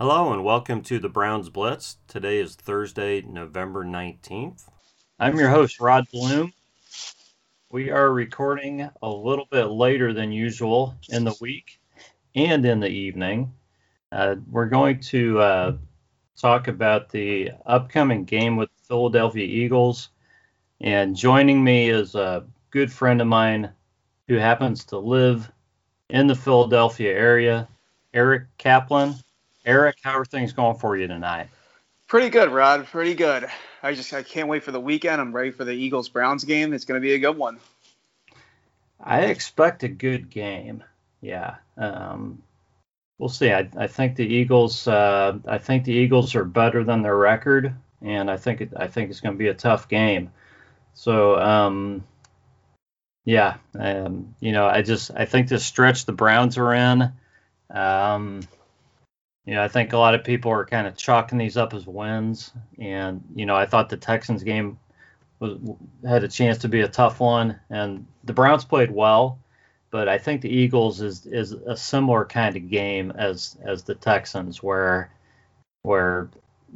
Hello and welcome to the Browns Blitz. Today is Thursday, November 19th. I'm your host, Rod Bloom. We are recording a little bit later than usual in the week and in the evening. Uh, we're going to uh, talk about the upcoming game with the Philadelphia Eagles. And joining me is a good friend of mine who happens to live in the Philadelphia area, Eric Kaplan. Eric, how are things going for you tonight? Pretty good, Rod. Pretty good. I just I can't wait for the weekend. I'm ready for the Eagles Browns game. It's going to be a good one. I expect a good game. Yeah. Um, we'll see. I, I think the Eagles. Uh, I think the Eagles are better than their record, and I think it, I think it's going to be a tough game. So um, yeah, um, you know, I just I think this stretch the Browns are in. Um, know, I think a lot of people are kind of chalking these up as wins, and you know, I thought the Texans game was had a chance to be a tough one, and the Browns played well, but I think the Eagles is is a similar kind of game as as the Texans, where where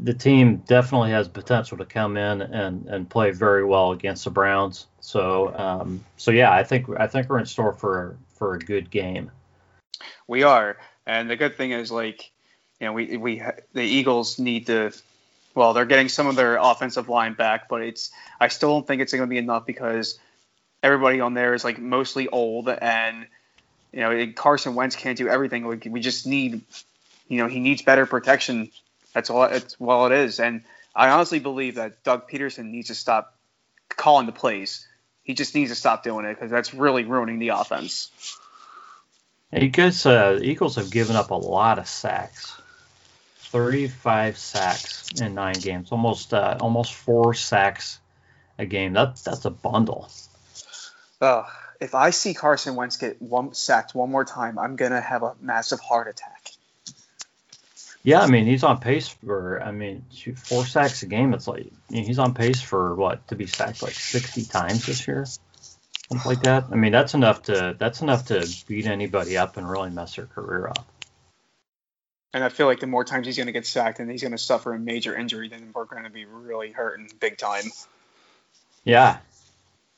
the team definitely has potential to come in and and play very well against the Browns. So um, so yeah, I think I think we're in store for for a good game. We are, and the good thing is like you know, we we the Eagles need to. Well, they're getting some of their offensive line back, but it's I still don't think it's going to be enough because everybody on there is like mostly old, and you know Carson Wentz can't do everything. We, we just need, you know, he needs better protection. That's all. It's well, it is, and I honestly believe that Doug Pederson needs to stop calling the plays. He just needs to stop doing it because that's really ruining the offense. Guys, uh, Eagles have given up a lot of sacks. 35 sacks in nine games, almost uh, almost four sacks a game. That that's a bundle. Uh, if I see Carson Wentz get one sacked one more time, I'm gonna have a massive heart attack. Yeah, I mean he's on pace for. I mean, shoot, four sacks a game. It's like he's on pace for what to be sacked like 60 times this year, something like that. I mean that's enough to that's enough to beat anybody up and really mess their career up. And I feel like the more times he's going to get sacked and he's going to suffer a major injury, then we're going to be really hurting big time. Yeah,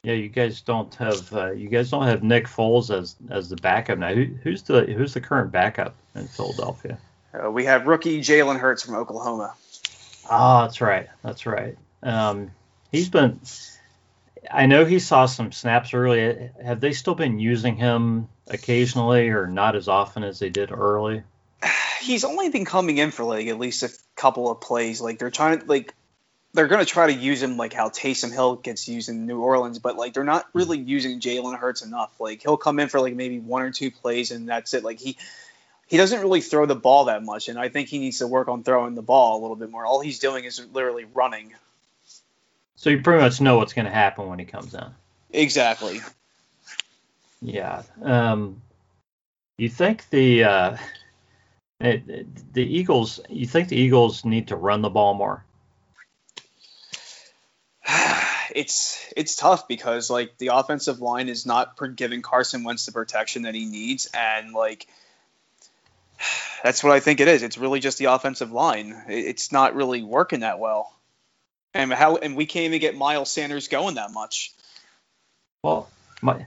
yeah. You guys don't have uh, you guys don't have Nick Foles as as the backup now. Who, who's the who's the current backup in Philadelphia? Uh, we have rookie Jalen Hurts from Oklahoma. Oh, that's right. That's right. Um, he's been. I know he saw some snaps early. Have they still been using him occasionally, or not as often as they did early? He's only been coming in for like at least a couple of plays. Like they're trying to like they're gonna try to use him like how Taysom Hill gets used in New Orleans, but like they're not hmm. really using Jalen Hurts enough. Like he'll come in for like maybe one or two plays and that's it. Like he he doesn't really throw the ball that much, and I think he needs to work on throwing the ball a little bit more. All he's doing is literally running. So you pretty much know what's going to happen when he comes in. Exactly. Yeah. Um, you think the uh, it, the Eagles, you think the Eagles need to run the ball more? It's it's tough because like the offensive line is not giving Carson Wentz the protection that he needs, and like that's what I think it is. It's really just the offensive line. It's not really working that well, and how and we can't even get Miles Sanders going that much. Well, my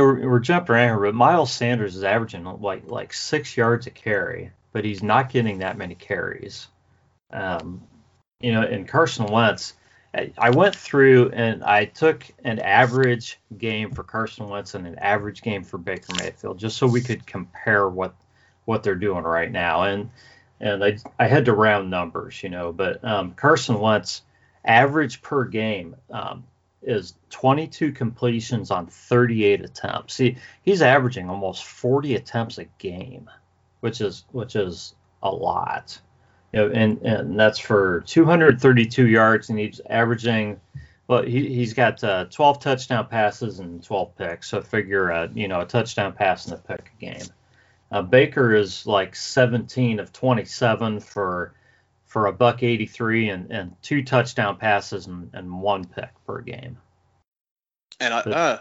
we're, we're jumping around here, but Miles Sanders is averaging like like six yards a carry, but he's not getting that many carries. Um, you know, and Carson Wentz, I went through and I took an average game for Carson Wentz and an average game for Baker Mayfield, just so we could compare what what they're doing right now. And and I I had to round numbers, you know, but um, Carson Wentz average per game. Um, is 22 completions on 38 attempts. See, he's averaging almost 40 attempts a game, which is which is a lot. You know, and and that's for 232 yards, and he's averaging. Well, he he's got uh, 12 touchdown passes and 12 picks. So figure a you know a touchdown pass and a pick a game. Uh, Baker is like 17 of 27 for for a buck 83 and, and two touchdown passes and, and one pick per game. And uh,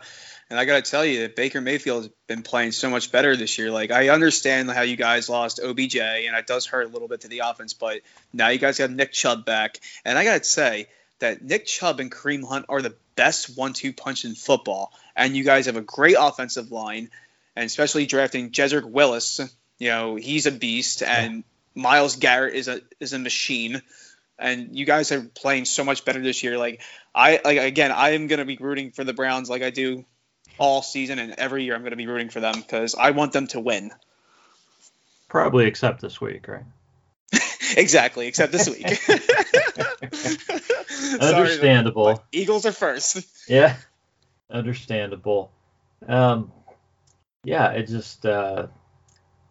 And I got to tell you, that Baker Mayfield has been playing so much better this year. Like, I understand how you guys lost OBJ, and it does hurt a little bit to the offense, but now you guys have Nick Chubb back. And I got to say that Nick Chubb and Kareem Hunt are the best one two punch in football. And you guys have a great offensive line, and especially drafting Jedrick Willis. You know, he's a beast, and Myles Garrett is a is a machine and you guys are playing so much better this year. Like I like again, I am gonna be rooting for the Browns like I do all season and every year. I'm gonna be rooting for them because I want them to win. Probably except this week, right? exactly, except this week. Understandable. Sorry, Eagles are first. Yeah, understandable. Um, yeah, it just uh,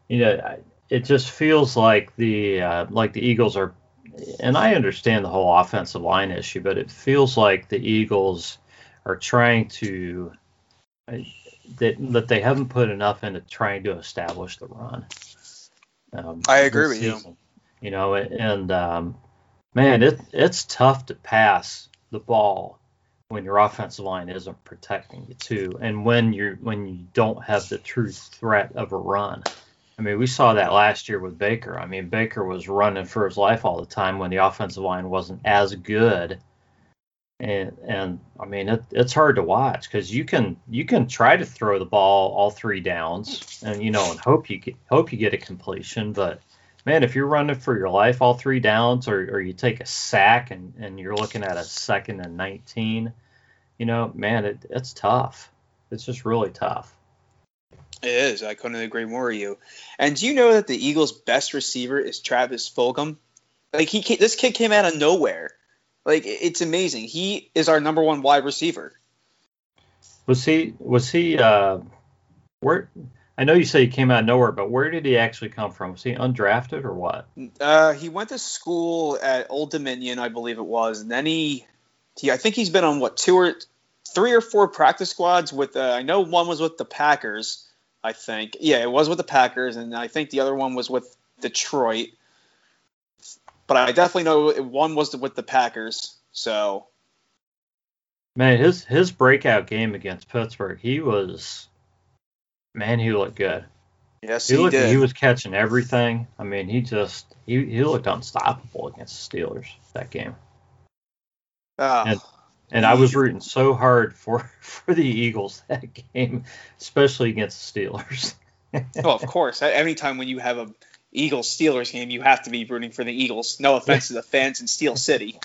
you know it just feels like the uh, like the Eagles are and I understand the whole offensive line issue, but it feels like the Eagles are trying to that that they haven't put enough into trying to establish the run. Um, I agree with season. you. You know, and um, man, it it's tough to pass the ball when your offensive line isn't protecting you too, and when you're when you don't have the true threat of a run. I mean, we saw that last year with Baker. I mean, Baker was running for his life all the time when the offensive line wasn't as good. And and I mean, it, it's hard to watch because you can you can try to throw the ball all three downs and you know and hope you get hope you get a completion, but man, if you're running for your life all three downs or, or you take a sack and, and you're looking at a second and 19, you know, man, it, it's tough. It's just really tough. It is. I couldn't agree more with you. And do you know that the Eagles' best receiver is Travis Fulgham? Like he, this kid came out of nowhere. Like it's amazing. He is our number one wide receiver. Was he? Was he? Uh, where? I know you say he came out of nowhere, but where did he actually come from? Was he undrafted or what? Uh, he went to school at Old Dominion, I believe it was, and then he, he I think he's been on what two or three or four practice squads with. Uh, I know one was with the Packers I think. Yeah, it was with the Packers, and I think the other one was with Detroit. But I definitely know one was with the Packers. So, man, his his breakout game against Pittsburgh, he was, man, he looked good. Yes, he, he looked, did. He was catching everything. I mean, he just he, he looked unstoppable against the Steelers that game. Oh, and and I was rooting so hard for for the Eagles that game, especially against the Steelers. oh, of course. Anytime when you have a Eagles Steelers game, you have to be rooting for the Eagles. No offense to the fans in Steel City.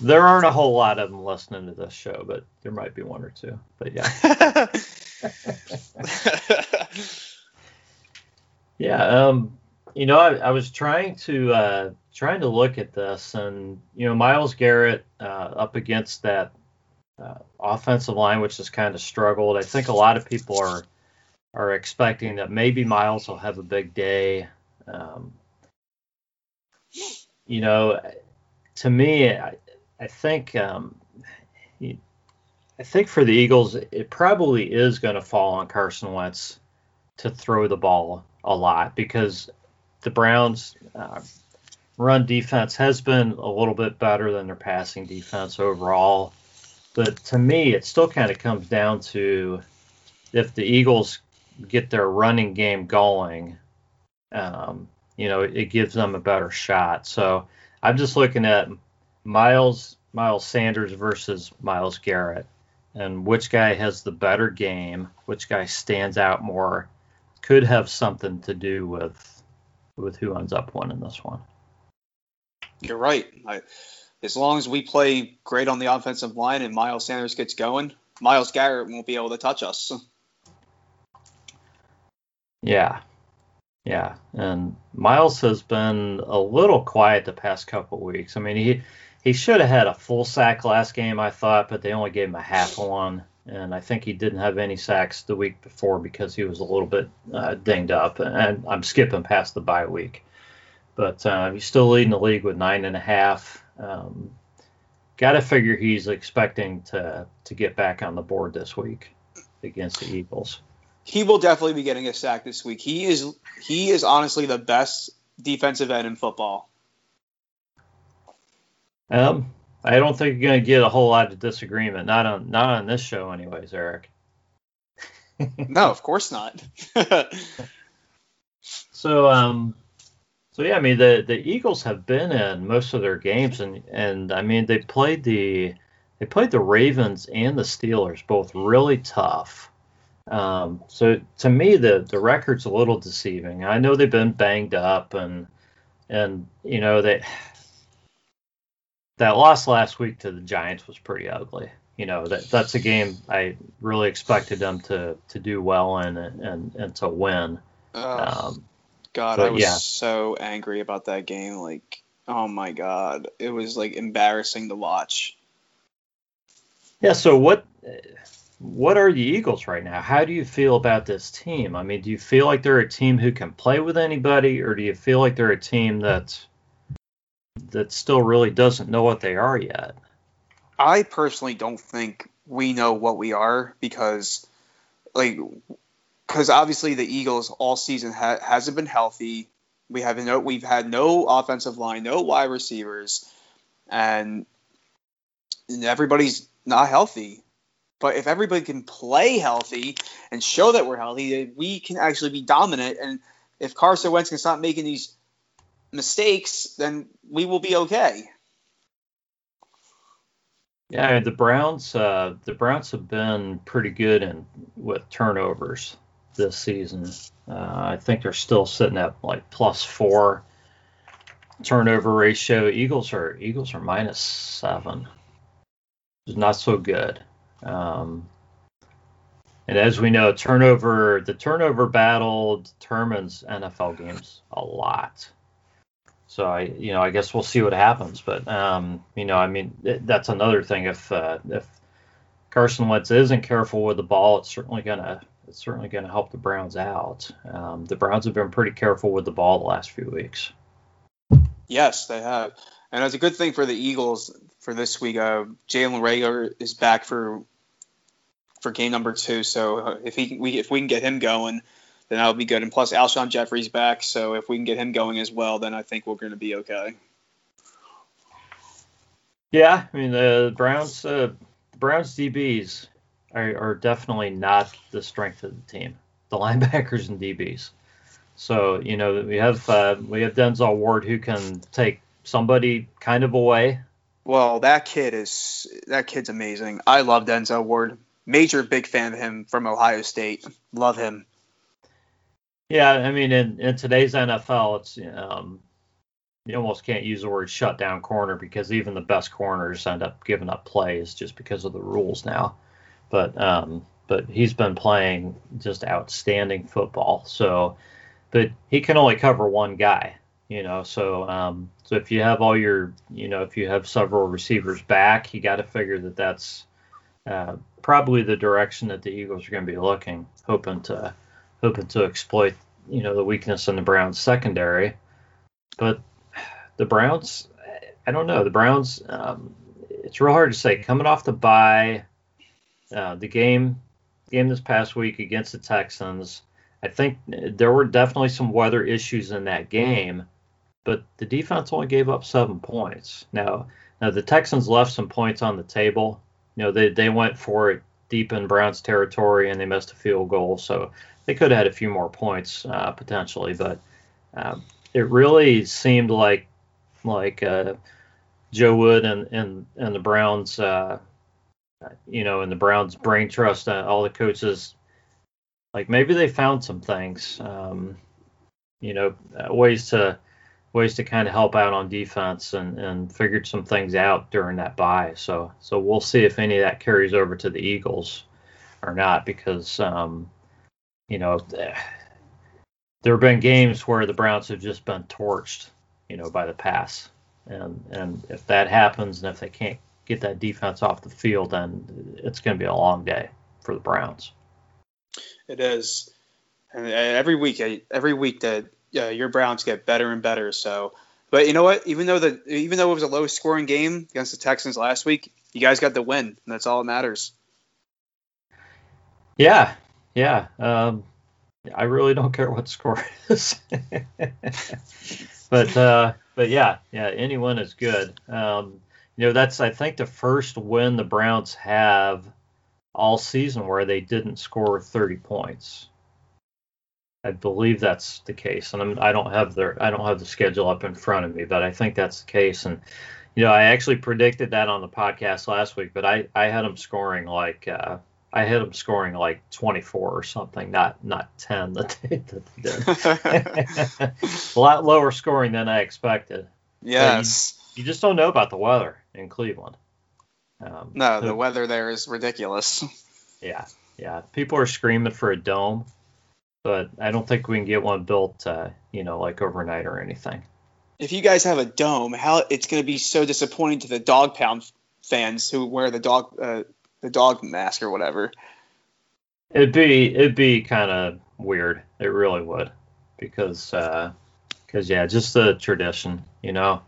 There aren't a whole lot of them listening to this show, but there might be one or two. But yeah. yeah. Um. You know, I, I was trying to uh, trying to look at this, and you know, Myles Garrett uh, up against that uh, offensive line, which has kind of struggled. I think a lot of people are are expecting that maybe Myles will have a big day. Um, you know, to me, I, I think um, I think for the Eagles, it probably is going to fall on Carson Wentz to throw the ball a lot because the Browns. Uh, run defense has been a little bit better than their passing defense overall. But to me, it still kind of comes down to if the Eagles get their running game going, um, you know, it, it gives them a better shot. So I'm just looking at Miles Miles Sanders versus Myles Garrett, and which guy has the better game, which guy stands out more, could have something to do with with who ends up winning this one. You're right. I, as long as we play great on the offensive line and Miles Sanders gets going, Myles Garrett won't be able to touch us. Yeah. Yeah. And Myles has been a little quiet the past couple weeks. I mean, he he should have had a full sack last game, I thought, but they only gave him a half one. And I think he didn't have any sacks the week before because he was a little bit uh, dinged up. And I'm skipping past the bye week but uh, he's still leading the league with nine and a half. Um, Got to figure he's expecting to to get back on the board this week against the Eagles. He will definitely be getting a sack this week. He is he is honestly the best defensive end in football. Um, I don't think you're going to get a whole lot of disagreement. Not on not on this show, anyways, Eric. no, of course not. so, um, so yeah, I mean the the Eagles have been in most of their games, and and I mean they played the they played the Ravens and the Steelers both really tough. Um, so to me, the the record's a little deceiving. I know they've been banged up, and and you know they that loss last week to the Giants was pretty ugly. You know that that's a game I really expected them to to do well in and and, and to win. Um, God, I was yeah. so angry about that game. Like, oh my God, it was like embarrassing to watch. Yeah. So what? what are the Eagles right now? How do you feel about this team? I mean, do you feel like they're a team who can play with anybody, or do you feel like they're a team that that still really doesn't know what they are yet? I personally don't think we know what we are because, like, because obviously the Eagles all season ha- hasn't been healthy. We have no, we've had no offensive line, no wide receivers, and everybody's not healthy. But if everybody can play healthy and show that we're healthy, we can actually be dominant. And if Carson Wentz can stop making these mistakes, then we will be okay. Yeah, the Browns. Uh, the Browns have been pretty good in with turnovers this season. Uh, I think they're still sitting at like plus four turnover ratio. Eagles are Eagles are minus seven. It's not so good. Um, and as we know, turnover the turnover battle determines NFL games a lot. So I, you know, I guess we'll see what happens. But um, you know, I mean, that's another thing. If uh, if Carson Wentz isn't careful with the ball, it's certainly gonna it's certainly gonna help the Browns out. Um, the Browns have been pretty careful with the ball the last few weeks. Yes, they have, and it's a good thing for the Eagles for this week. Uh, Jalen Reagor is back for for game number two. So uh, if he we if we can get him going, then that would be good. And plus Alshon Jeffery's back, so if we can get him going as well, then I think we're going to be okay. Yeah, I mean the Browns uh, the Browns DBs are, are definitely not the strength of the team. The linebackers and DBs. So you know we have uh, we have Denzel Ward who can take somebody kind of away well, that kid is that kid's amazing. I love Denzel Ward. Major big fan of him from Ohio State. Love him. Yeah, I mean, in, in today's NFL, it's um, you almost can't use the word shutdown corner because even the best corners end up giving up plays just because of the rules now. But um, but he's been playing just outstanding football. So, but he can only cover one guy you know so um, so if you have all your you know if you have several receivers back you got to figure that that's uh, probably the direction that the eagles are going to be looking hoping to hoping to exploit you know the weakness in the browns secondary but the browns i don't know the browns um, it's real hard to say coming off the bye uh, the game game this past week against the texans I think there were definitely some weather issues in that game, but the defense only gave up seven points. Now, now the Texans left some points on the table. You know, they, they went for it deep in Browns territory and they missed a field goal, so they could have had a few more points uh, potentially. But um, it really seemed like like uh, Joe Wood and and and the Browns, uh, you know, and the Browns brain trust, uh, all the coaches, like maybe they found some things, um, you know, uh, ways to ways to kind of help out on defense and, and figured some things out during that bye. So so we'll see if any of that carries over to the Eagles or not because um, you know there have been games where the Browns have just been torched, you know, by the pass. And and if that happens and if they can't get that defense off the field, then it's going to be a long day for the Browns. It is, and every week, every week that uh, your Browns get better and better. So, but you know what? Even though the even though it was a low scoring game against the Texans last week, you guys got the win, and that's all that matters. Yeah, yeah. Um, I really don't care what score is, but uh, but yeah, yeah. Any win is good. Um, you know, that's I think the first win the Browns have all season where they didn't score 30 points. I believe that's the case, and I'm, I do not have their I don't have the schedule up in front of me, but I think that's the case. And you know, I actually predicted that on the podcast last week, but I I had them scoring like uh, I hit them scoring like 24 or something, not not 10 that they, that they did. a lot lower scoring than I expected. Yes. You, you, just don't know about the weather in Cleveland. Um, no, the weather there is ridiculous. Yeah, yeah. People are screaming for a dome, but I don't think we can get one built, uh, you know, like overnight or anything. If you guys have a dome, how it's going to be so disappointing to the dog pound fans who wear the dog uh, the dog mask or whatever. It'd be it'd be kind of weird. It really would, because because uh, yeah, just the tradition, you know.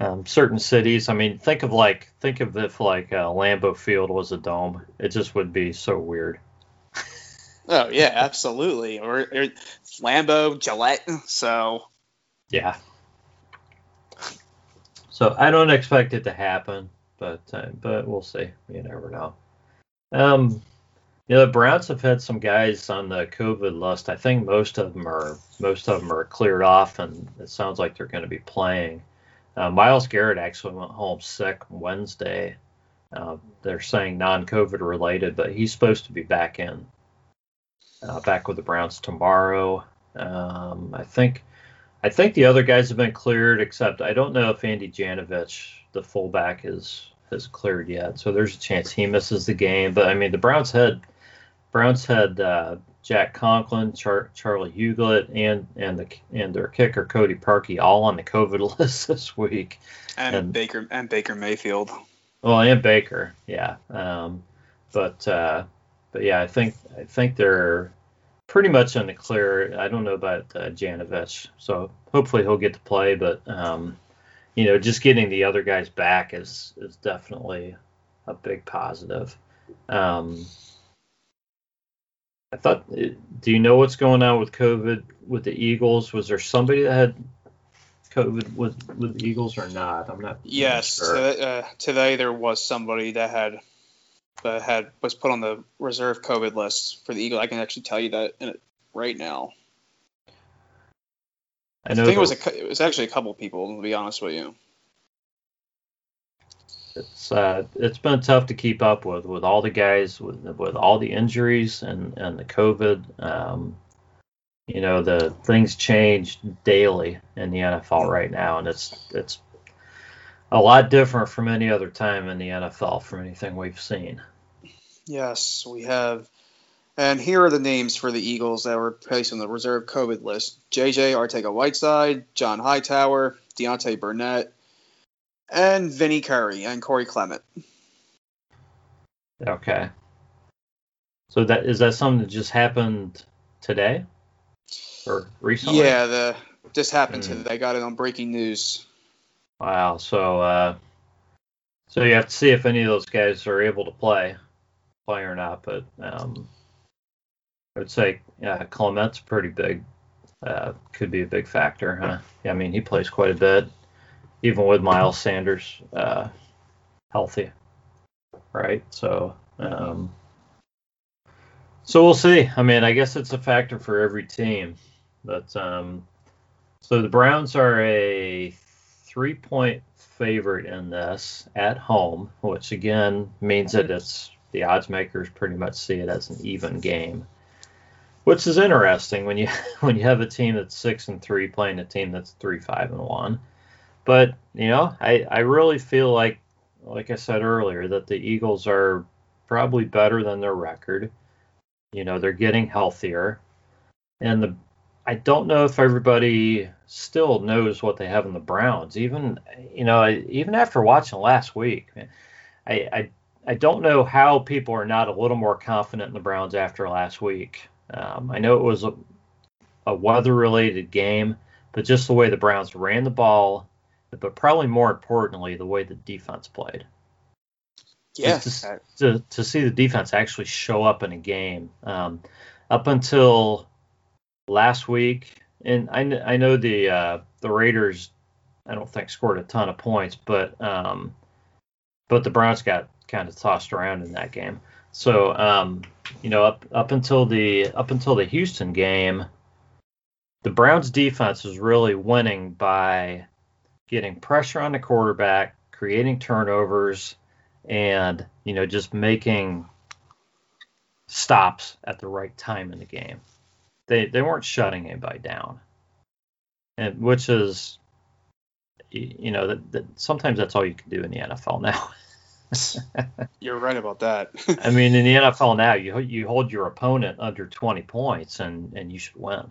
Um, certain cities, I mean, think of like think of if like uh, Lambeau Field was a dome. It just would be so weird. oh yeah, absolutely. Or, or Lambeau, Gillette. So yeah. So I don't expect it to happen but uh, but we'll see. You never know. Um, you know, the Browns have had some guys on the COVID list. I think most of them are most of them are cleared off, and it sounds like they're going to be playing. Uh, Myles Garrett actually went home sick Wednesday. Uh, they're saying non-COVID related, but he's supposed to be back in, uh, back with the Browns tomorrow. Um, I think, I think the other guys have been cleared, except I don't know if Andy Janovich the fullback is has cleared yet. So there's a chance he misses the game. But I mean, the Browns had Browns had uh, Jack Conklin, Char- Charley Hughlett, and and the and their kicker Cody Parkey all on the COVID list this week. And, and Baker and Baker Mayfield. Well, and Baker, yeah. Um, but uh, but yeah, I think I think they're pretty much in the clear. I don't know about uh, Janovich, so hopefully he'll get to play. But um, you know, just getting the other guys back is is definitely a big positive. Um, I thought, do you know what's going on with COVID with the Eagles? Was there somebody that had COVID with with the Eagles or not? I'm not. Yes, sure. uh, today there was somebody that had that had was put on the reserve COVID list for the Eagle. I can actually tell you that right now. I, I think it was a, it was actually a couple people to be honest with you. It's uh, it's been tough to keep up with with all the guys with with all the injuries and and the COVID. Um, you know the things change daily in the NFL right now, and it's it's a lot different from any other time in the NFL from anything we've seen. Yes, we have and here are the names for the Eagles that were placed on the reserve COVID list JJ Arcega Whiteside, John Hightower, Deontay Burnett, and Vinny Curry and Corey Clement. Okay. So that is that something that just happened today or recently? Yeah, the just happened mm. today. I got it on breaking news. Wow. So uh, so you have to see if any of those guys are able to play, play or not. But um, I would say yeah, Clement's pretty big. Uh, could be a big factor. Huh? Yeah, I mean he plays quite a bit, even with Miles Sanders uh, healthy, right? So um, so we'll see. I mean, I guess it's a factor for every team, but um, so the Browns are a three-point favorite in this at home, which again means that it's the odds makers pretty much see it as an even game which is interesting when you when you have a team that's six and three playing a team that's three five and one. But you know, I I really feel like like I said earlier that the Eagles are probably better than their record. You know, they're getting healthier, and the I don't know if everybody still knows what they have in the Browns. Even you know, even after watching last week, I I I don't know how people are not a little more confident in the Browns after last week. Um, I know it was a, a weather related game, but just the way the Browns ran the ball, but probably more importantly, the way the defense played. Yeah. To, to, to, see the defense actually show up in a game. Um, up until last week, and I, I know the uh, the Raiders, I don't think scored a ton of points, but um, but the Browns got kind of tossed around in that game. So um, you know, up up until the up until the Houston game, the Browns defense was really winning by getting pressure on the quarterback, creating turnovers, and you know just making stops at the right time in the game. They they weren't shutting anybody down, and which is you know that, that sometimes that's all you can do in the NFL now. You're right about that. I mean, in the NFL now, you you hold your opponent under 20 points and and you should win.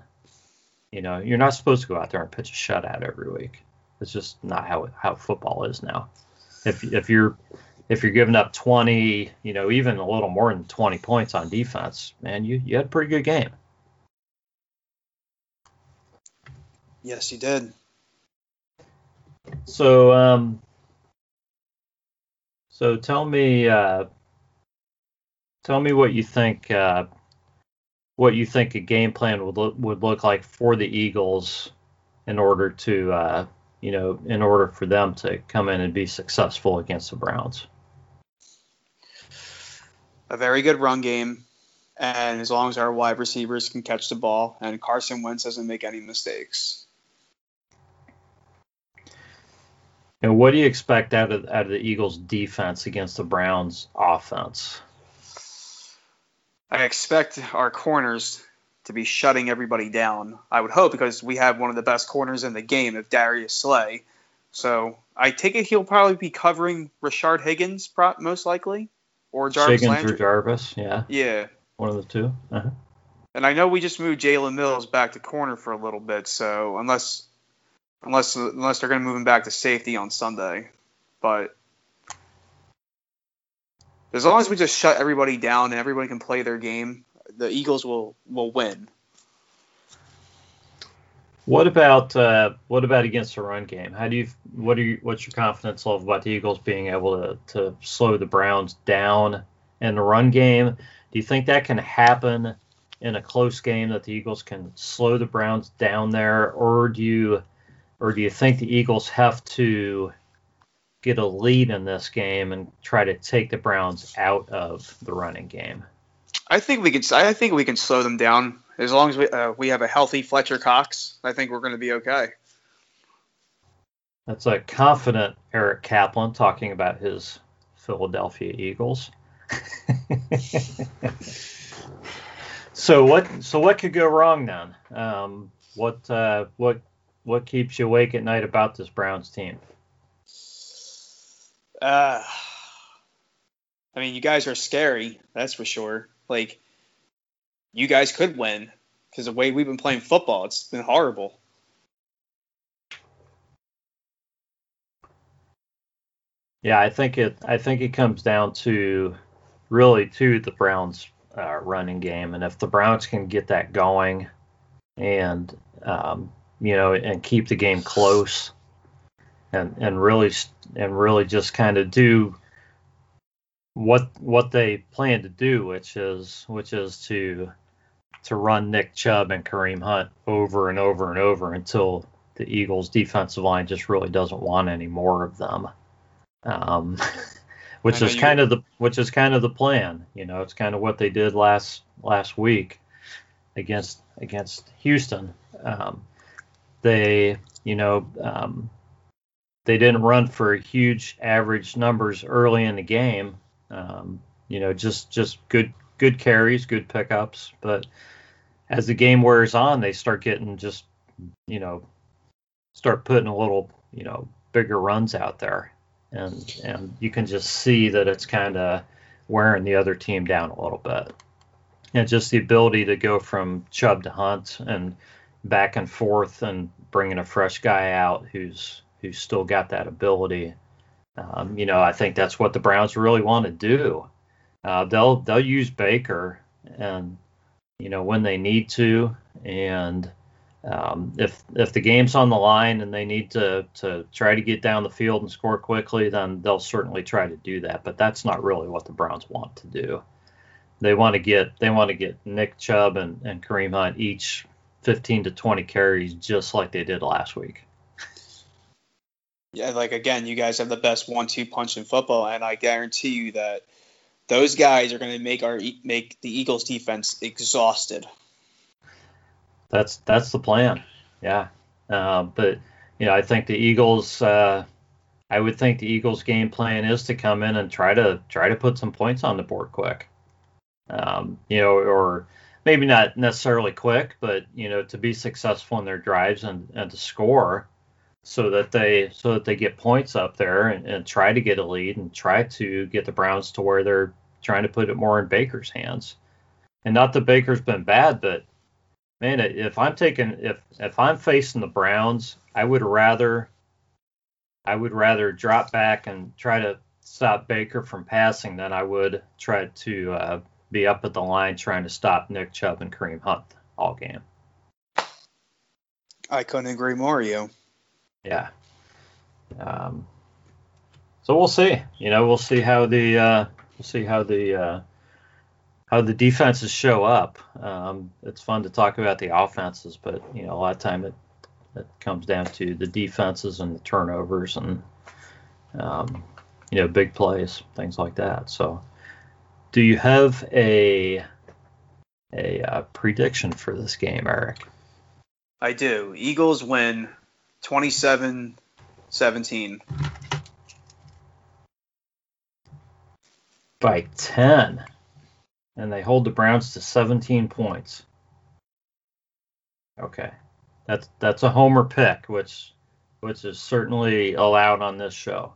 You know, you're not supposed to go out there and pitch a shutout every week. It's just not how how football is now. If if you're if you're giving up 20, you know, even a little more than 20 points on defense, man, you you had a pretty good game. Yes, you did. So um, so tell me, uh, tell me what you think. Uh, what you think a game plan would look, would look like for the Eagles in order to, uh, you know, in order for them to come in and be successful against the Browns. A very good run game, and as long as our wide receivers can catch the ball and Carson Wentz doesn't make any mistakes. And what do you expect out of out of the Eagles defense against the Browns offense? I expect our corners to be shutting everybody down. I would hope because we have one of the best corners in the game of Darius Slay. So I take it he'll probably be covering Rashard Higgins, most likely, or Jarvis Higgins Landry. or Jarvis, yeah. Yeah. One of the 2 uh-huh. And I know we just moved Jalen Mills back to corner for a little bit, so unless unless unless they're going to move him back to safety on Sunday. But as long as we just shut everybody down and everybody can play their game, the Eagles will will win. What about uh, what about against the run game? How do you what are you what's your confidence level about the Eagles being able to to slow the Browns down in the run game? Do you think that can happen in a close game that the Eagles can slow the Browns down there, or do you or do you think the Eagles have to get a lead in this game and try to take the Browns out of the running game? I think we can. I think we can slow them down as long as we uh, we have a healthy Fletcher Cox. I think we're going to be okay. That's a confident Eric Kaplan talking about his Philadelphia Eagles. so what? So what could go wrong then? Um, what? Uh, what what keeps you awake at night about this Browns team? Uh, I mean, you guys are scary, that's for sure. Like, you guys could win because the way we've been playing football, it's been horrible. Yeah, I think it. I think it comes down to really to the Browns' uh, running game, and if the Browns can get that going, and um, you know, and keep the game close, and and really and really just kind of do what what they plan to do, which is which is to to run Nick Chubb and Kareem Hunt over and over and over until the Eagles' defensive line just really doesn't want any more of them. Um, which is kind of the which is kind of the plan. You know, it's kind of what they did last last week against against Houston. Um, they, you know, um, they didn't run for huge average numbers early in the game. Um, you know, just just good good carries, good pickups. But as the game wears on, they start getting just, you know, start putting a little, you know, bigger runs out there, and and you can just see that it's kind of wearing the other team down a little bit. And just the ability to go from Chubb to Hunt and back and forth and bringing a fresh guy out who's who's still got that ability. Um, you know, I think that's what the Browns really want to do. Uh, they'll they'll use Baker and you know when they need to, and um, if if the game's on the line and they need to to try to get down the field and score quickly, then they'll certainly try to do that. But that's not really what the Browns want to do. They want to get they want to get Nick Chubb and, and Kareem Hunt each 15 to 20 carries just like they did last week. Yeah, like again, you guys have the best one-two punch in football, and I guarantee you that those guys are going to make our make the Eagles defense exhausted. That's that's the plan. Yeah, uh, but you know I think the Eagles. Uh, I would think the Eagles' game plan is to come in and try to try to put some points on the board quick. Um, you know, or maybe not necessarily quick, but you know, to be successful in their drives and, and to score so that they so that they get points up there and, and try to get a lead and try to get the Browns to where they're trying to put it more in Baker's hands. And not that Baker's been bad, but man, if I'm taking if if I'm facing the Browns, I would rather I would rather drop back and try to stop Baker from passing than I would try to uh, be up at the line trying to stop Nick Chubb and Kareem Hunt all game. I couldn't agree more, you. Yeah. Um, so we'll see. You know, we'll see how the uh, we'll see how the uh, how the defenses show up. Um, it's fun to talk about the offenses, but you know, a lot of time it it comes down to the defenses and the turnovers and um, you know big plays, things like that. So, do you have a a uh, prediction for this game, Eric? I do. Eagles win 27 17. By 10. And they hold the Browns to 17 points. Okay. That's that's a homer pick, which which is certainly allowed on this show.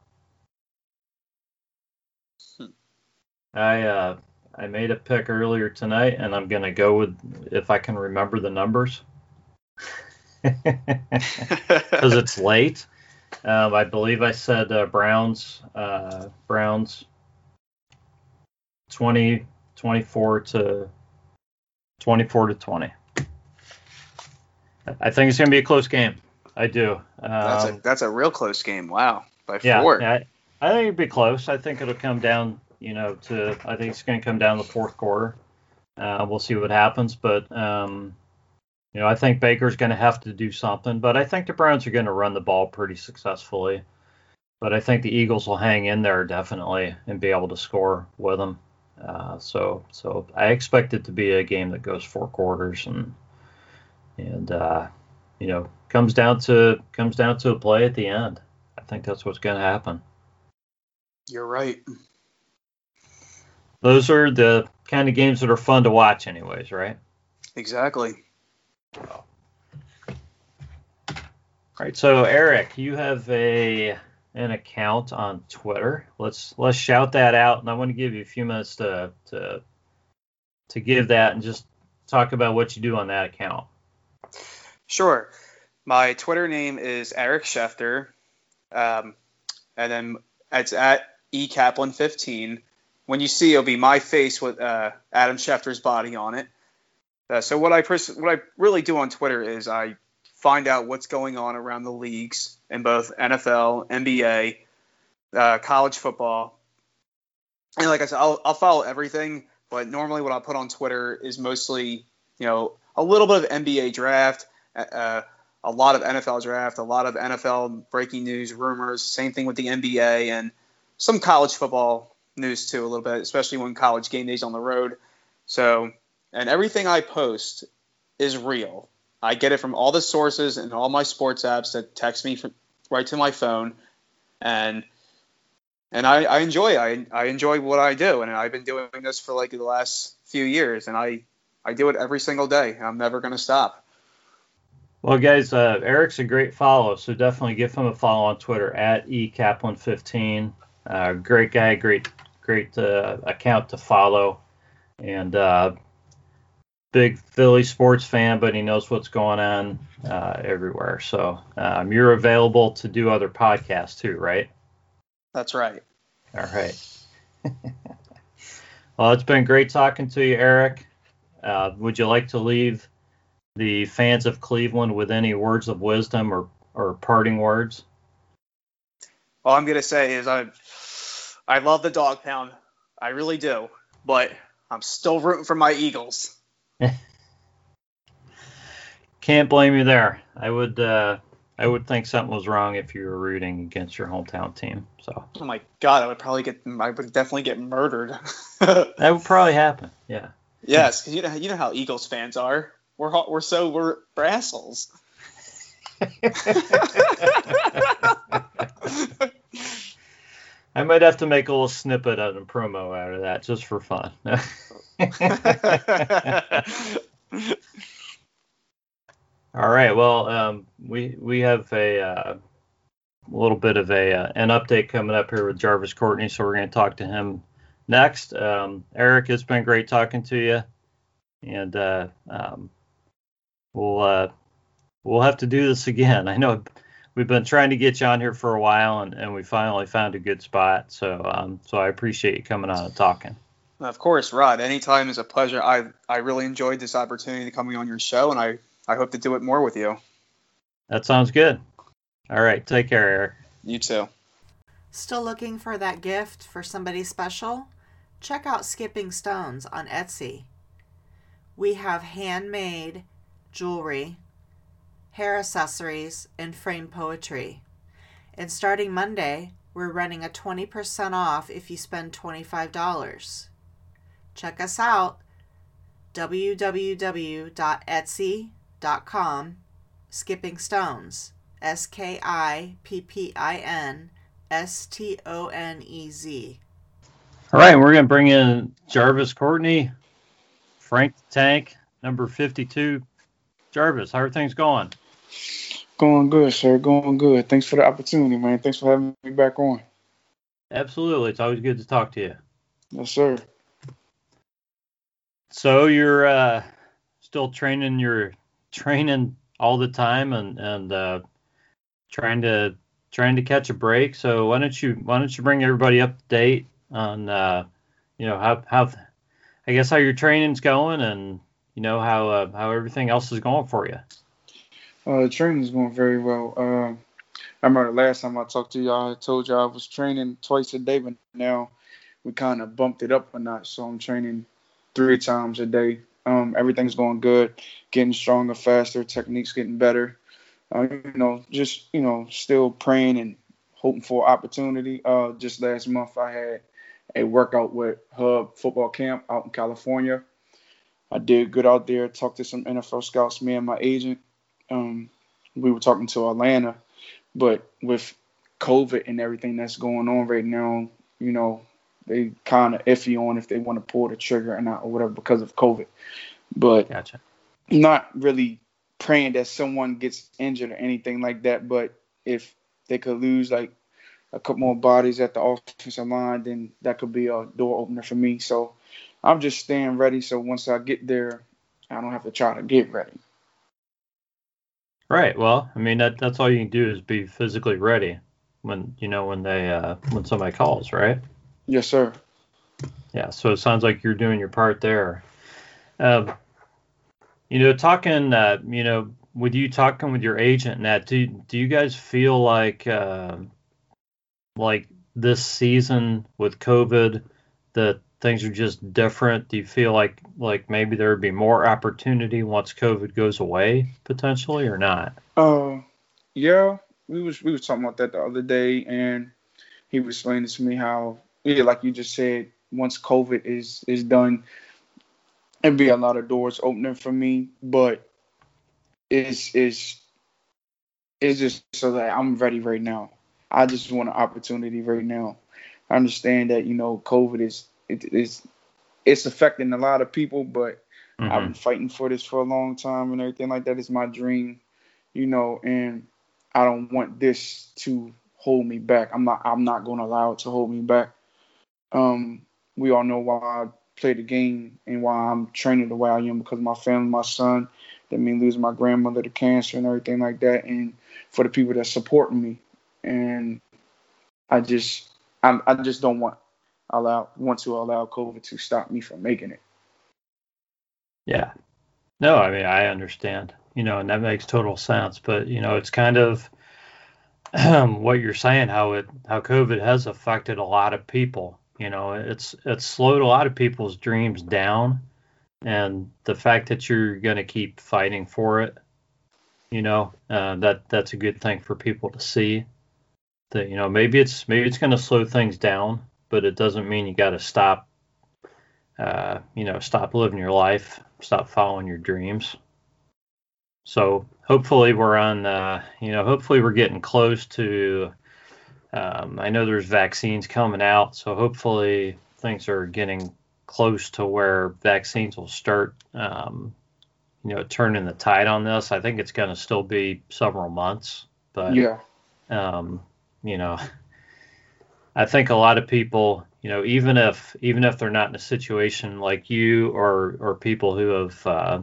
I uh I made a pick earlier tonight and I'm gonna go with if I can remember the numbers. because it's late. Um, I believe I said uh, Browns, uh, Browns 20, 24 to 24 to 20. I think it's going to be a close game. I do. Um, that's a that's a real close game. Wow, by yeah, four. Yeah, I, I think it'll be close. I think it'll come down. You know, to I think it's going to come down the fourth quarter. Uh, we'll see what happens, but um, you know, I think Baker's going to have to do something, but I think the Browns are going to run the ball pretty successfully. But I think the Eagles will hang in there definitely and be able to score with them. Uh, so, so I expect it to be a game that goes four quarters and and uh, you know comes down to comes down to a play at the end. I think that's what's going to happen. You're right. Those are the kind of games that are fun to watch, anyways, right? Exactly. All right, so Eric, you have a an account on Twitter. Let's let's shout that out, and I want to give you a few minutes to to to give that and just talk about what you do on that account. Sure. My Twitter name is Eric Schefter, um, and then it's at eKaplan15. When you see, it'll be my face with uh, Adam Schefter's body on it. Uh, so what I pers- what I really do on Twitter is I find out what's going on around the leagues in both NFL, NBA, uh, college football, and like I said, I'll, I'll follow everything. But normally, what I put on Twitter is mostly you know a little bit of NBA draft, uh, uh a lot of NFL draft, a lot of NFL breaking news, rumors. Same thing with the NBA and some college football news too, a little bit, especially when college game days on the road. So and everything I post is real. I get it from all the sources and all my sports apps that text me from, right to my phone, and and I, I enjoy I I enjoy what I do, and I've been doing this for like the last few years, and I I do it every single day. I'm never gonna stop. Well, guys, uh, Eric's a great follow, so definitely give him a follow on Twitter at ekaplan15. Uh, great guy, great great uh, account to follow, and uh, big Philly sports fan, but he knows what's going on uh, everywhere. So um, you're available to do other podcasts too, right? That's right. All right. well, it's been great talking to you, Eric. Uh, would you like to leave the fans of Cleveland with any words of wisdom or, or parting words? All I'm gonna say is I I love the dog pound. I really do, but I'm still rooting for my Eagles. Can't blame you there. I would uh, I would think something was wrong if you were rooting against your hometown team. So. Oh my God, I would probably get. I would definitely get murdered. that would probably happen. Yeah. Yes, because you know you know how Eagles fans are. We're we're so we're, assholes. I might have to make a little snippet of a promo out of that just for fun. All right. Well, um, we we have a uh, little bit of a uh, an update coming up here with Jarvis Courtney, so we're going to talk to him next. Um, Eric, it's been great talking to you, and uh, um, we'll uh, we'll have to do this again. I know we've been trying to get you on here for a while, and, and we finally found a good spot. So um, so I appreciate you coming on and talking. Of course, Rod. Anytime is a pleasure. I I really enjoyed this opportunity to coming on your show, and I I hope to do it more with you. That sounds good. All right. Take care, Eric. You too. Still looking for that gift for somebody special? Check out Skipping Stones on Etsy. We have handmade jewelry, hair accessories, and framed poetry. And starting Monday, we're running a 20% off if you spend $25. Check us out www.etsy.com com skipping stones s k i p p i n s t o n e z all right we're going to bring in jarvis courtney frank tank number 52 jarvis how are things going going good sir. Going good. Thanks for the opportunity man. Thanks for having me back on. Absolutely. It's always good to talk to you. Yes sir. So you're uh, still training your training all the time and and uh, trying to trying to catch a break. So why don't you why don't you bring everybody up to date on uh, you know how how I guess how your training's going and you know how uh, how everything else is going for you. Uh, training's going very well. Uh, I remember last time I talked to y'all, I told y'all I was training twice a day, but now we kind of bumped it up a notch. So I'm training three times a day. Um, everything's going good, getting stronger, faster, techniques getting better. Uh, you know, just you know, still praying and hoping for opportunity. Uh, just last month, I had a workout with Hub Football Camp out in California. I did good out there. Talked to some NFL scouts. Me and my agent. Um, we were talking to Atlanta, but with COVID and everything that's going on right now, you know, they kind of iffy on if they want to pull the trigger or not or whatever because of COVID. But gotcha. not really praying that someone gets injured or anything like that. But if they could lose like a couple more bodies at the offensive line, then that could be a door opener for me. So I'm just staying ready. So once I get there, I don't have to try to get ready. Right. Well, I mean that that's all you can do is be physically ready when you know when they uh, when somebody calls, right? Yes, sir. Yeah, so it sounds like you're doing your part there. Um, you know, talking, uh, you know, with you talking with your agent and that, do do you guys feel like, uh, like this season with COVID, that things are just different? Do you feel like like maybe there would be more opportunity once COVID goes away potentially, or not? Uh, yeah, we was we was talking about that the other day, and he was explaining to me how yeah, like you just said, once COVID is is done, it'd be a lot of doors opening for me. But it's it's it's just so that I'm ready right now. I just want an opportunity right now. I understand that you know COVID is it is it's affecting a lot of people, but mm-hmm. I've been fighting for this for a long time and everything like that. It's my dream, you know, and I don't want this to hold me back. I'm not I'm not going to allow it to hold me back. Um, we all know why I play the game and why I'm training the way I am because my family, my son, that mean losing my grandmother to cancer and everything like that, and for the people that support me. And I just, I, I just don't want allow want to allow COVID to stop me from making it. Yeah. No, I mean I understand, you know, and that makes total sense. But you know, it's kind of um, what you're saying, how it how COVID has affected a lot of people you know, it's it's slowed a lot of people's dreams down, and the fact that you're going to keep fighting for it, You know, uh, that that's a good thing for people to see. That you know, maybe it's maybe it's going to slow things down, but it doesn't mean you got to stop. Uh, you know, stop living your life, stop following your dreams. So hopefully we're on. Uh, you know, hopefully we're getting close to. Um, I know there's vaccines coming out, so hopefully things are getting close to where vaccines will start um, you know, turning the tide on this. I think it's going to still be several months, but Yeah. um, you know, I think a lot of people, you know, even if even if they're not in a situation like you or or people who have, uh,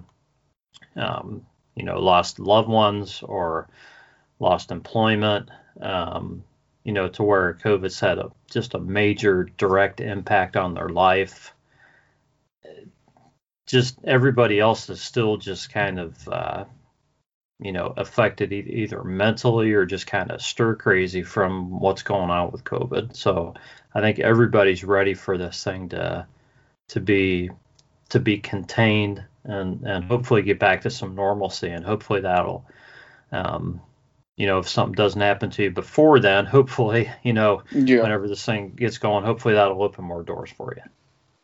um, you know, lost loved ones or lost employment, um, you know, to where COVID's had a just a major direct impact on their life. Just everybody else is still just kind of, uh, you know, affected e- either mentally or just kind of stir crazy from what's going on with COVID. So I think everybody's ready for this thing to to be to be contained and and hopefully get back to some normalcy and hopefully that'll um, you know if something doesn't happen to you before then hopefully you know Yeah. whenever this thing gets going hopefully that'll open more doors for you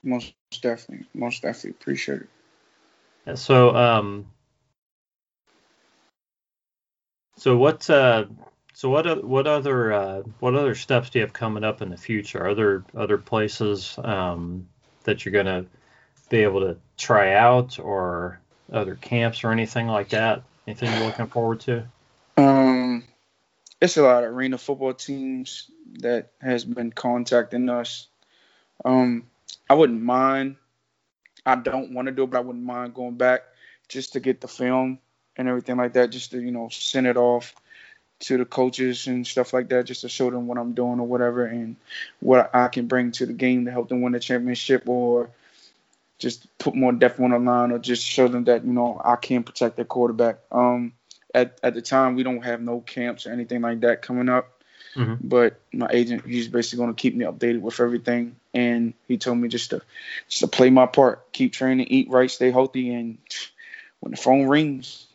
Most definitely. Most definitely. Appreciate it. Yeah, so um so what uh so what what other uh, what other steps do you have coming up in the future? Are there other places um, that you're gonna be able to try out, or other camps or anything like that? Anything you're looking forward to? Um, it's a lot of arena football teams that has been contacting us. Um, I wouldn't mind. I don't want to do it, but I wouldn't mind going back just to get the film and everything like that, just to you know send it off to the coaches and stuff like that, just to show them what I'm doing or whatever, and what I can bring to the game to help them win the championship, or just put more depth on the line, or just show them that you know I can protect their quarterback. Um, at at the time, we don't have no camps or anything like that coming up. Mhm. But my agent, he's basically going to keep me updated with everything, and he told me just to just to play my part, keep training, eat right, stay healthy, and when the phone rings,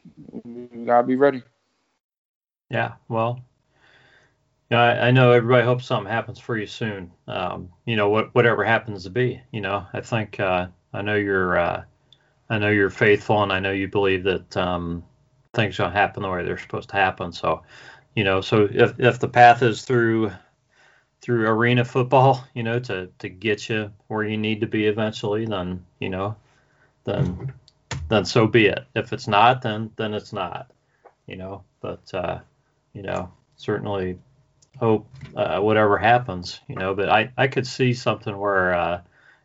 we gotta be ready. Yeah, well, I, I know everybody hopes something happens for you soon. Um, you know, what whatever happens to be. You know, I think uh, I know you're uh, I know you're faithful, and I know you believe that um, things don't happen the way they're supposed to happen. So, you know, so if if the path is through through arena football, you know, to to get you where you need to be eventually, then you know, then then so be it. If it's not, then then it's not. You know, but uh, you know, certainly hope uh, whatever happens, you know, but I, I could see something where, uh,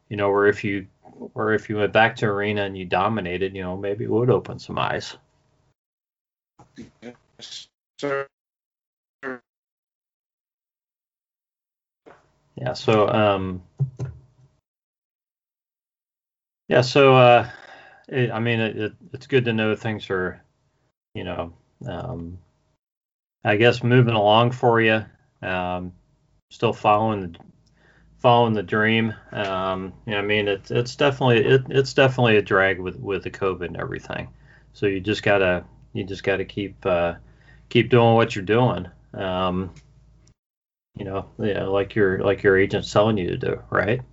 you know, where if you, or if you went back to arena and you dominated, you know, maybe it would open some eyes. So Yeah. So, um, yeah. So, uh, it, I mean, it, it, it's good to know things are, you know, um, I guess moving along for you. Um, still following the following the dream. Um, you know, I mean, it's it's definitely it, it's definitely a drag with with the COVID and everything. So you just gotta you just gotta keep uh, keep doing what you're doing. Um, you know, yeah, like your like your agent's telling you to do, right? I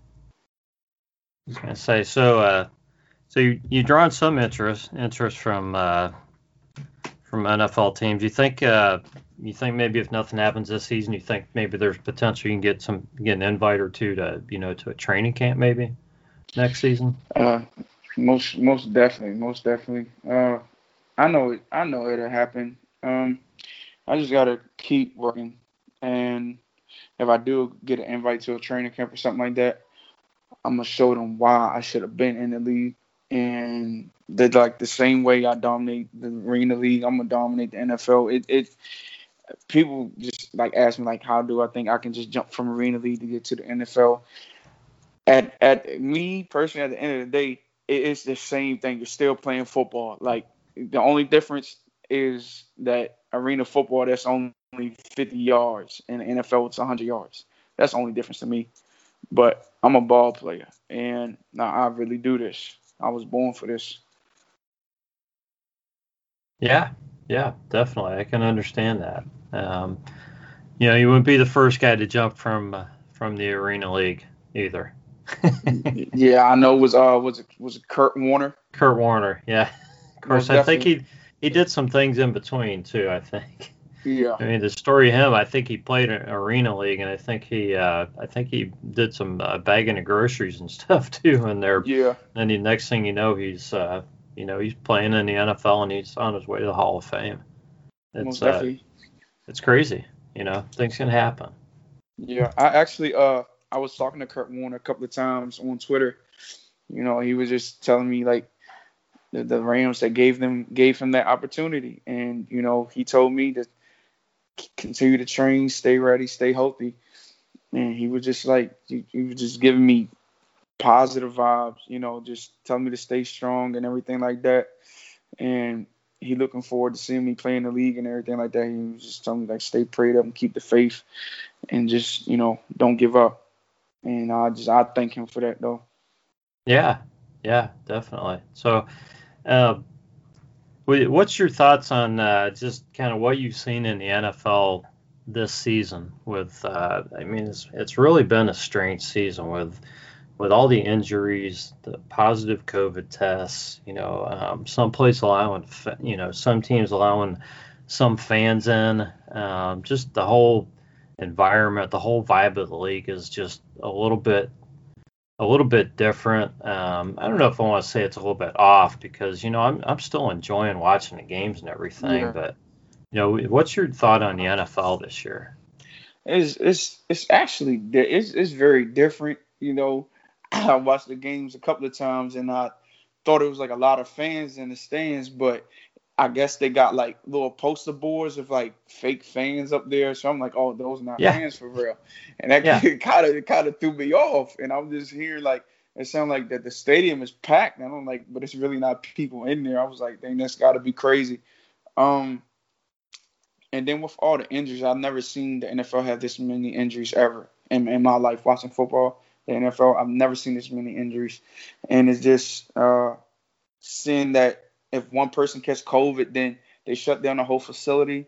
was gonna say so. Uh, so you you drawn some interest interest from uh, from NFL teams. You think uh, you think maybe if nothing happens this season, you think maybe there's potential you can get some get an invite or two to you know to a training camp maybe next season. Uh, most most definitely, most definitely. Uh, I know it. I know it'll happen. Um, I just gotta keep working, and if I do get an invite to a training camp or something like that, I'm gonna show them why I should have been in the league, and that like the same way I dominate the arena league, I'm gonna dominate the NFL. It it people just like ask me like how do I think I can just jump from arena league to get to the NFL? At at me personally, at the end of the day, it is the same thing. You're still playing football. Like the only difference is that arena football that's only 50 yards, and NFL it's 100 yards. That's the only difference to me. But I'm a ball player, and now I really do this. I was born for this. Yeah, Yeah, definitely. I can understand that. Um, you know, you wouldn't be the first guy to jump from uh, from the Arena League either. yeah, I know. It was uh was it was it Kurt Warner? Kurt Warner, yeah. Of course, I think he he did some things in between too. I think. Yeah. I mean, the story of him, I think he played in arena league, and I think he, uh, I think he did some uh, bagging of groceries and stuff too in there. Yeah. And the next thing you know, he's, uh, you know, he's playing in the NFL and he's on his way to the Hall of Fame. It's, Most uh, it's crazy. You know, things can happen. Yeah, I actually, uh, I was talking to Kurt Warner a couple of times on Twitter. You know, he was just telling me like the, the Rams that gave them gave him that opportunity, and you know, he told me to continue to train, stay ready, stay healthy. And he was just like he, he was just giving me positive vibes, you know, just telling me to stay strong and everything like that. And he looking forward to seeing me play in the league and everything like that. He was just telling me like stay prayed up and keep the faith and just, you know, don't give up. And I just I thank him for that though. Yeah, yeah, definitely. So uh, What's your thoughts on uh, just kind of what you've seen in the NFL this season? With uh, I mean, it's, it's really been a strange season with with all the injuries, the positive COVID tests. You know, um, some places allowing, you know, some teams allowing some fans in. Um, just the whole environment, the whole vibe of the league is just a little bit a little bit different. Um, I don't know if I want to say it's a little bit off because you know I'm I'm still enjoying watching the games and everything. Yeah. But you know, what's your thought on the NFL this year? It's it's it's actually it's it's very different. You know, I watched the games a couple of times and I thought it was like a lot of fans in the stands, but I guess they got like little poster boards of like fake fans up there. So I'm like, oh, those are not yeah. fans for real. And that kind of kind of threw me off. And I'm just hearing like it sounded like that the stadium is packed. And I'm like, but it's really not people in there. I was like, dang, that's got to be crazy. Um, and then with all the injuries, I've never seen the NFL have this many injuries ever in, in my life watching football. The NFL, I've never seen this many injuries, and it's just uh, seeing that if one person catch COVID, then they shut down the whole facility.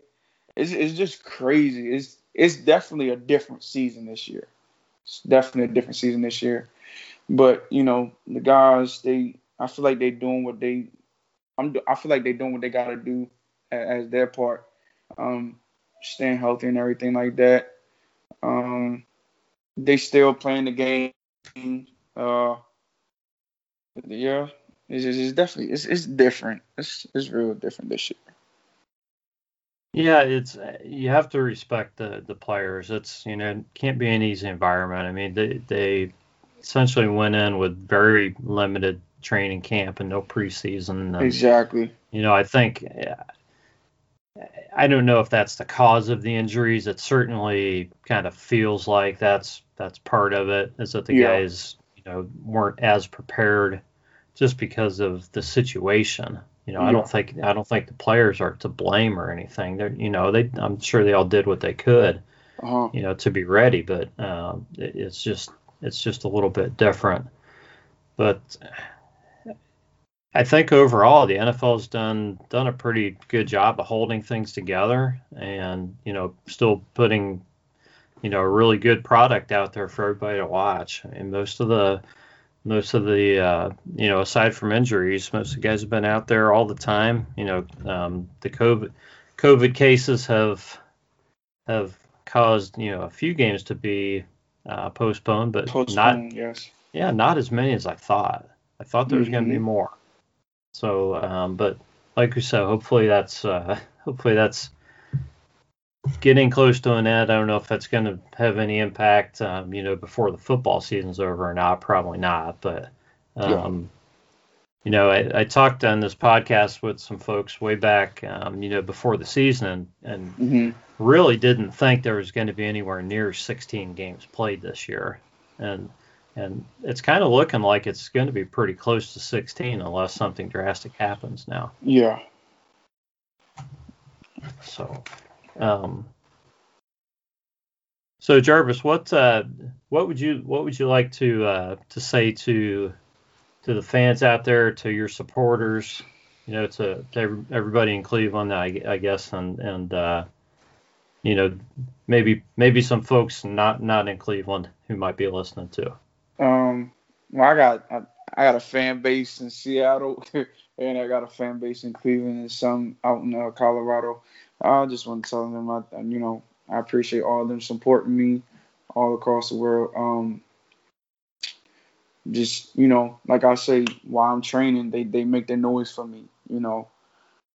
It's, it's just crazy. It's it's definitely a different season this year. It's definitely a different season this year. But you know the guys, they I feel like they doing what they I'm I feel like they doing what they got to do as, as, their part, um, staying healthy and everything like that. Um, they still playing the game. Uh, yeah, it's, it's definitely it's, it's different. It's it's real different this year. Yeah, it's you have to respect the the players. It's you know can't be an easy environment. I mean they they essentially went in with very limited training camp and no preseason. And, exactly. You know I think I don't know if that's the cause of the injuries. It certainly kind of feels like that's that's part of it. Is that the yeah. guys you know weren't as prepared just because of the situation. You know, yeah. I don't think I don't think the players are to blame or anything. They're, you know, they I'm sure they all did what they could, uh-huh. you know, to be ready. But um, it, it's just it's just a little bit different. But I think overall the NFL's done done a pretty good job of holding things together and you know still putting you know a really good product out there for everybody to watch. And most of the most of the uh, you know aside from injuries most of the guys have been out there all the time you know um, the covid covid cases have have caused you know a few games to be uh, postponed but postponed, not yes. Yeah not as many as i thought. I thought there was mm-hmm. going to be more. So um, but like we said hopefully that's uh, hopefully that's getting close to an end. I don't know if that's going to have any impact, um, you know, before the football season's over or not. Probably not. But, um, yeah. you know, I, I, talked on this podcast with some folks way back, um, you know, before the season and, and mm-hmm. really didn't think there was going to be anywhere near 16 games played this year. And, and it's kind of looking like it's going to be pretty close to 16 unless something drastic happens now. Yeah. So, um, so Jarvis, what uh, what would you what would you like to uh, to say to to the fans out there, to your supporters, you know, to, to everybody in Cleveland, I, I guess, and and uh, you know, maybe maybe some folks not not in Cleveland who might be listening too. Um, well, I got I, I got a fan base in Seattle, and I got a fan base in Cleveland, and some out in uh, Colorado. I just want to tell them, I, you know, I appreciate all of them supporting me all across the world. Um, just you know, like I say, while I'm training, they they make their noise for me. You know,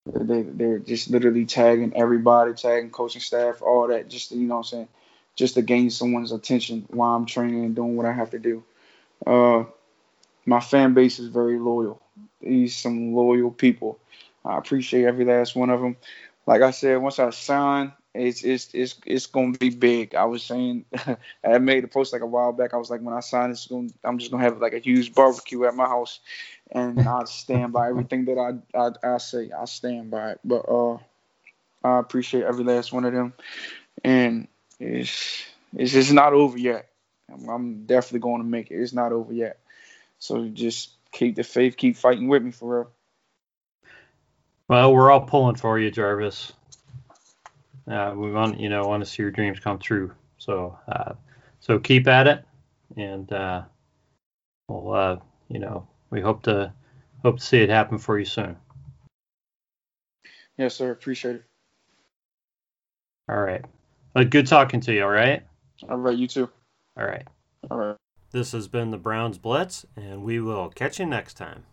they they're just literally tagging everybody, tagging coaching staff, all that, just to, you know I'm saying, just to gain someone's attention while I'm training and doing what I have to do. Uh, my fan base is very loyal. These some loyal people. I appreciate every last one of them. Like I said, once I sign, it's it's it's it's gonna be big. I was saying, I made a post like a while back. I was like, when I sign, it's going, I'm just gonna have like a huge barbecue at my house, and I stand by everything that I, I I say. I stand by it. But uh, I appreciate every last one of them, and it's it's just not over yet. I'm, I'm definitely going to make it. It's not over yet. So just keep the faith, keep fighting with me for real. Well, we're all pulling for you, Jarvis uh, we want you know want to see your dreams come true. So uh, so keep at it, and uh, we'll uh, you know we hope to hope to see it happen for you soon. Yes, sir. Appreciate it. All right. But good talking to you. All right. All right. You too. All right. All right. This has been the Browns Blitz, and we will catch you next time.